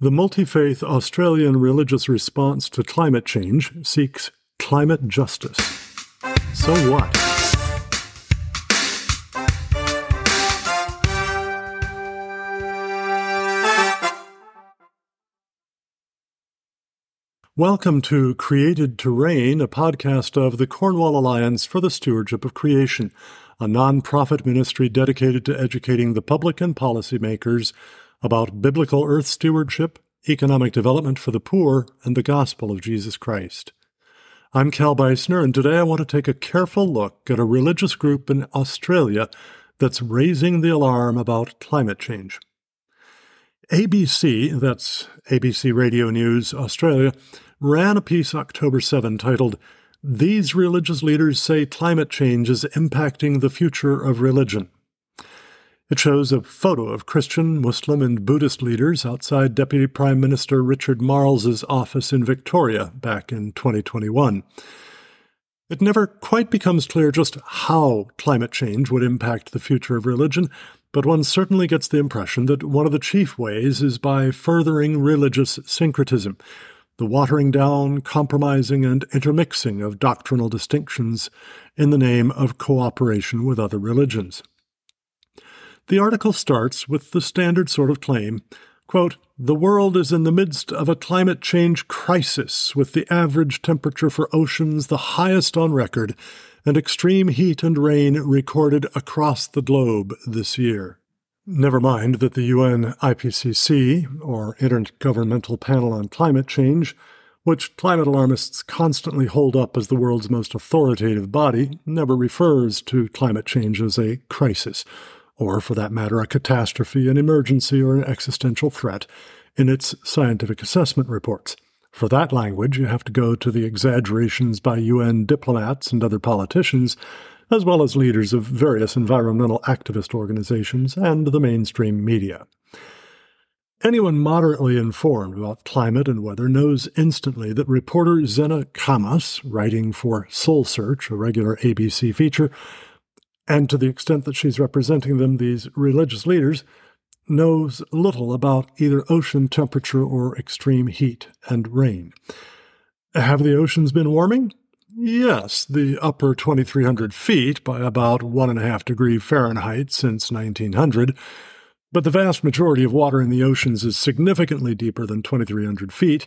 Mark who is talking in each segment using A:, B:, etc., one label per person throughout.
A: The multi faith Australian religious response to climate change seeks climate justice. So what? Welcome to Created Reign, a podcast of the Cornwall Alliance for the Stewardship of Creation, a non-profit ministry dedicated to educating the public and policymakers about biblical earth stewardship, economic development for the poor, and the gospel of Jesus Christ. I'm Cal Beisner, and today I want to take a careful look at a religious group in Australia that's raising the alarm about climate change. ABC, that's ABC Radio News Australia, ran a piece October 7 titled, These Religious Leaders Say Climate Change is Impacting the Future of Religion. It shows a photo of Christian, Muslim, and Buddhist leaders outside Deputy Prime Minister Richard Marles's office in Victoria back in 2021. It never quite becomes clear just how climate change would impact the future of religion, but one certainly gets the impression that one of the chief ways is by furthering religious syncretism, the watering down, compromising, and intermixing of doctrinal distinctions in the name of cooperation with other religions. The article starts with the standard sort of claim quote, The world is in the midst of a climate change crisis, with the average temperature for oceans the highest on record, and extreme heat and rain recorded across the globe this year. Never mind that the UN IPCC, or Intergovernmental Panel on Climate Change, which climate alarmists constantly hold up as the world's most authoritative body, never refers to climate change as a crisis, or for that matter, a catastrophe, an emergency, or an existential threat in its scientific assessment reports. For that language, you have to go to the exaggerations by UN diplomats and other politicians as well as leaders of various environmental activist organizations and the mainstream media. Anyone moderately informed about climate and weather knows instantly that reporter Zena Chamas, writing for Soul Search, a regular ABC feature, and to the extent that she's representing them, these religious leaders, knows little about either ocean temperature or extreme heat and rain. Have the oceans been warming? Yes, the upper 2,300 feet by about 1.5 degree Fahrenheit since 1900, but the vast majority of water in the oceans is significantly deeper than 2,300 feet.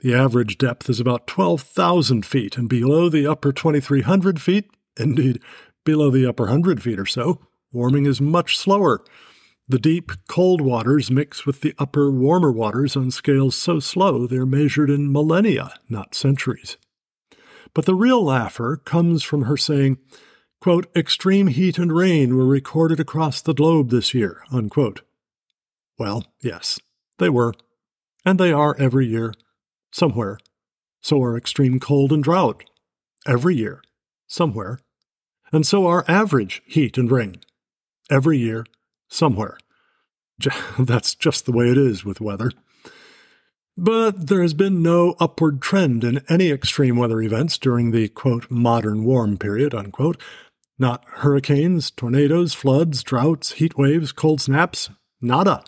A: The average depth is about 12,000 feet, and below the upper 2,300 feet, indeed, below the upper 100 feet or so, warming is much slower. The deep, cold waters mix with the upper, warmer waters on scales so slow they're measured in millennia, not centuries. But the real laugher comes from her saying, quote, extreme heat and rain were recorded across the globe this year, unquote. Well, yes, they were. And they are every year, somewhere. So are extreme cold and drought, every year, somewhere. And so are average heat and rain, every year, somewhere. That's just the way it is with weather. But there has been no upward trend in any extreme weather events during the, quote, modern warm period, unquote. Not hurricanes, tornadoes, floods, droughts, heat waves, cold snaps. Nada.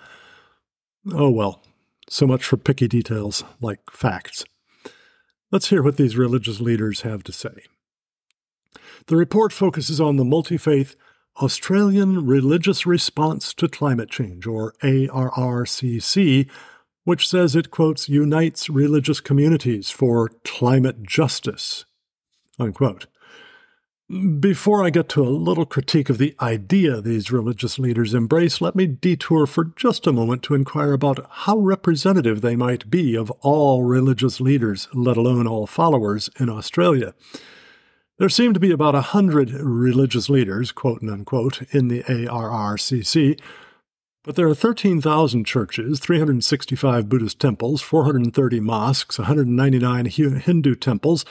A: Oh well, so much for picky details like facts. Let's hear what these religious leaders have to say. The report focuses on the multi faith Australian Religious Response to Climate Change, or ARRCC, which says it, quotes, unites religious communities for climate justice, unquote. Before I get to a little critique of the idea these religious leaders embrace, let me detour for just a moment to inquire about how representative they might be of all religious leaders, let alone all followers, in Australia. There seem to be about a hundred religious leaders, quote unquote, in the ARRCC, but there are 13,000 churches, 365 Buddhist temples, 430 mosques, 199 Hindu temples,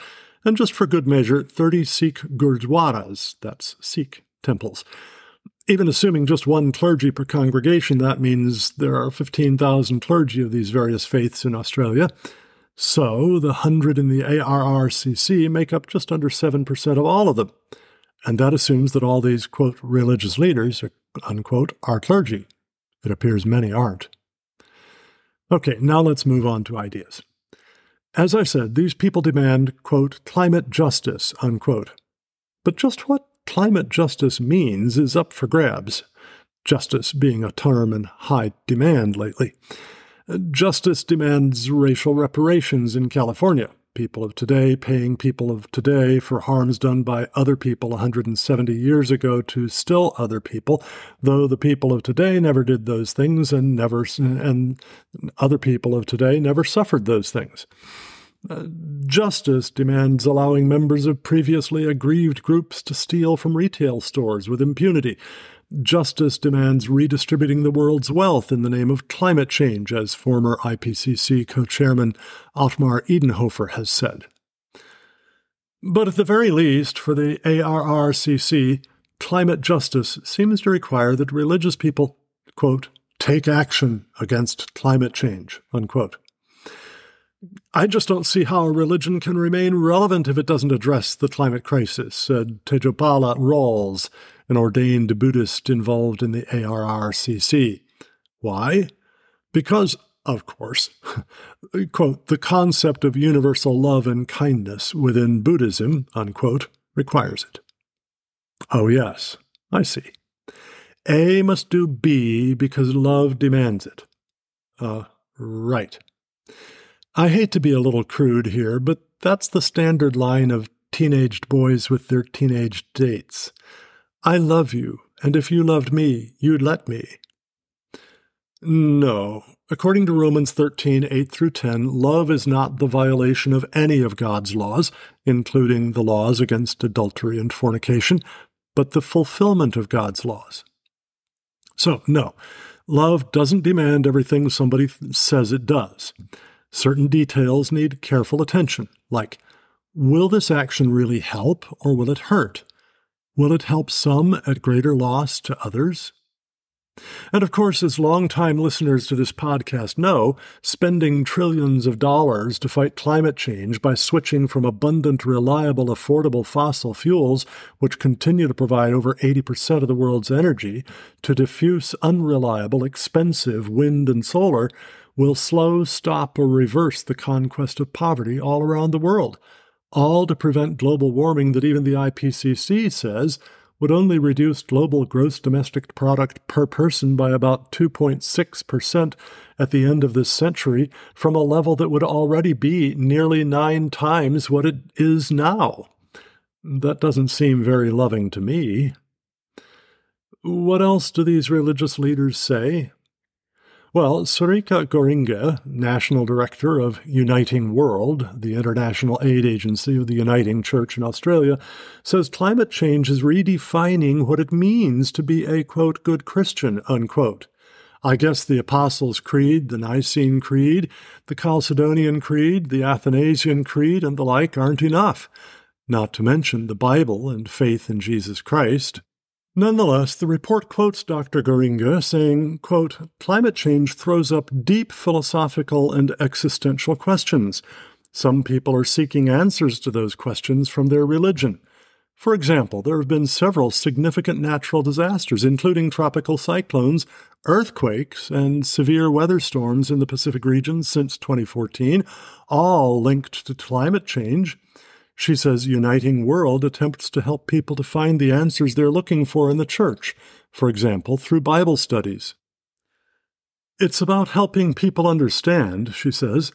A: and just for good measure, 30 Sikh gurdwaras, that's Sikh temples. Even assuming just one clergy per congregation, that means there are 15,000 clergy of these various faiths in Australia. So the 100 in the ARRCC make up just under 7% of all of them. And that assumes that all these, quote, religious leaders, unquote, are clergy. It appears many aren't. Okay, now let's move on to ideas. As I said, these people demand, quote, climate justice, unquote. But just what climate justice means is up for grabs, justice being a term in high demand lately. Justice demands racial reparations in California, people of today paying people of today for harms done by other people 170 years ago to still other people, though the people of today never did those things and never and other people of today never suffered those things. Uh, justice demands allowing members of previously aggrieved groups to steal from retail stores with impunity, Justice demands redistributing the world's wealth in the name of climate change, as former IPCC co chairman Ottmar Edenhofer has said. But at the very least, for the ARRCC, climate justice seems to require that religious people, quote, take action against climate change, unquote. I just don't see how a religion can remain relevant if it doesn't address the climate crisis, said Tejopala Rawls, an ordained Buddhist involved in the ARRCC. Why? Because, of course, quote, the concept of universal love and kindness within Buddhism, unquote, requires it. Oh, yes, I see. A must do B because love demands it. Uh, right. I hate to be a little crude here, but that's the standard line of teenaged boys with their teenage dates. I love you, and if you loved me, you'd let me. No. According to Romans 13, 8 through 10, love is not the violation of any of God's laws, including the laws against adultery and fornication, but the fulfillment of God's laws. So, no, love doesn't demand everything somebody says it does. Certain details need careful attention, like will this action really help or will it hurt? Will it help some at greater loss to others? And of course, as long-time listeners to this podcast know, spending trillions of dollars to fight climate change by switching from abundant, reliable, affordable fossil fuels, which continue to provide over 80% of the world's energy, to diffuse, unreliable, expensive wind and solar will slow, stop, or reverse the conquest of poverty all around the world all to prevent global warming that even the IPCC says would only reduce global gross domestic product per person by about 2.6% at the end of this century from a level that would already be nearly nine times what it is now. That doesn't seem very loving to me. What else do these religious leaders say? Well, Sureka Goringe, National Director of Uniting World, the international aid agency of the Uniting Church in Australia, says climate change is redefining what it means to be a, quote, good Christian, unquote. I guess the Apostles' Creed, the Nicene Creed, the Chalcedonian Creed, the Athanasian Creed, and the like aren't enough, not to mention the Bible and faith in Jesus Christ. Nonetheless, the report quotes Dr. Goringe saying, quote, Climate change throws up deep philosophical and existential questions. Some people are seeking answers to those questions from their religion. For example, there have been several significant natural disasters, including tropical cyclones, earthquakes, and severe weather storms in the Pacific region since 2014, all linked to climate change. She says Uniting World attempts to help people to find the answers they're looking for in the church, for example, through Bible studies. It's about helping people understand, she says,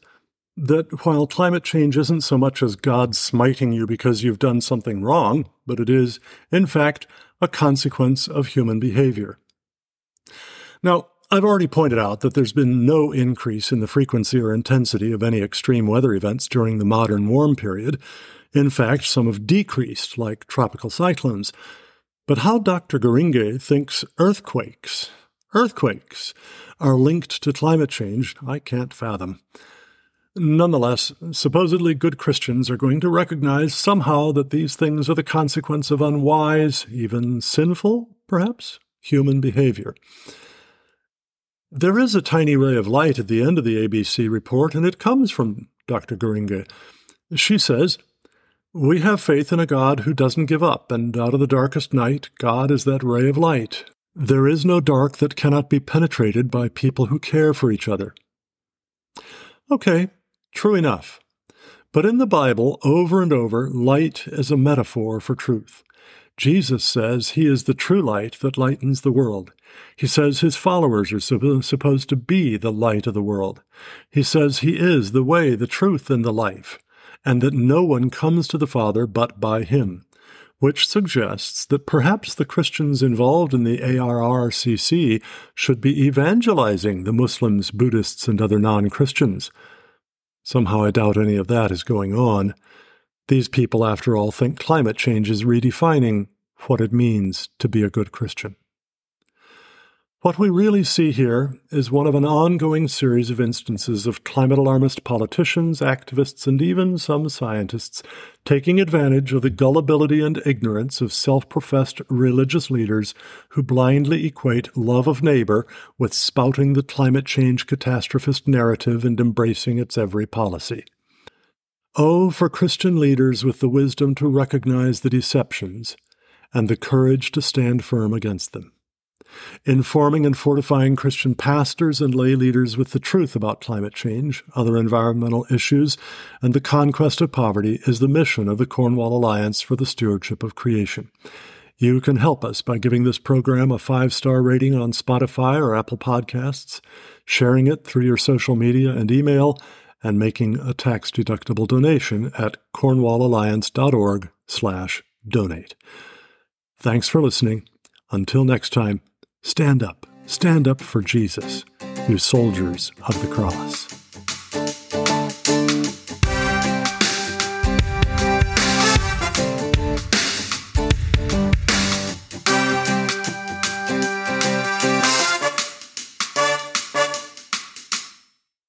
A: that while climate change isn't so much as God smiting you because you've done something wrong, but it is, in fact, a consequence of human behavior. Now, I've already pointed out that there's been no increase in the frequency or intensity of any extreme weather events during the modern warm period, in fact, some have decreased, like tropical cyclones. But how Dr. Goringe thinks earthquakes, earthquakes, are linked to climate change, I can't fathom. Nonetheless, supposedly good Christians are going to recognize somehow that these things are the consequence of unwise, even sinful, perhaps, human behavior. There is a tiny ray of light at the end of the ABC report, and it comes from Dr. Goringe. She says, we have faith in a God who doesn't give up, and out of the darkest night, God is that ray of light. There is no dark that cannot be penetrated by people who care for each other. Okay, true enough. But in the Bible, over and over, light is a metaphor for truth. Jesus says he is the true light that lightens the world. He says his followers are supposed to be the light of the world. He says he is the way, the truth, and the life, and that no one comes to the Father but by him, which suggests that perhaps the Christians involved in the ARRCC should be evangelizing the Muslims, Buddhists, and other non Christians. Somehow I doubt any of that is going on. These people, after all, think climate change is redefining what it means to be a good Christian. What we really see here is one of an ongoing series of instances of climate alarmist politicians, activists, and even some scientists taking advantage of the gullibility and ignorance of self professed religious leaders who blindly equate love of neighbor with spouting the climate change catastrophist narrative and embracing its every policy. Oh, for Christian leaders with the wisdom to recognize the deceptions and the courage to stand firm against them. Informing and fortifying Christian pastors and lay leaders with the truth about climate change, other environmental issues, and the conquest of poverty is the mission of the Cornwall Alliance for the Stewardship of Creation. You can help us by giving this program a five star rating on Spotify or Apple Podcasts, sharing it through your social media and email, and making a tax deductible donation at cornwallalliance.org/slash donate. Thanks for listening. Until next time, Stand up, stand up for Jesus, you soldiers of the cross.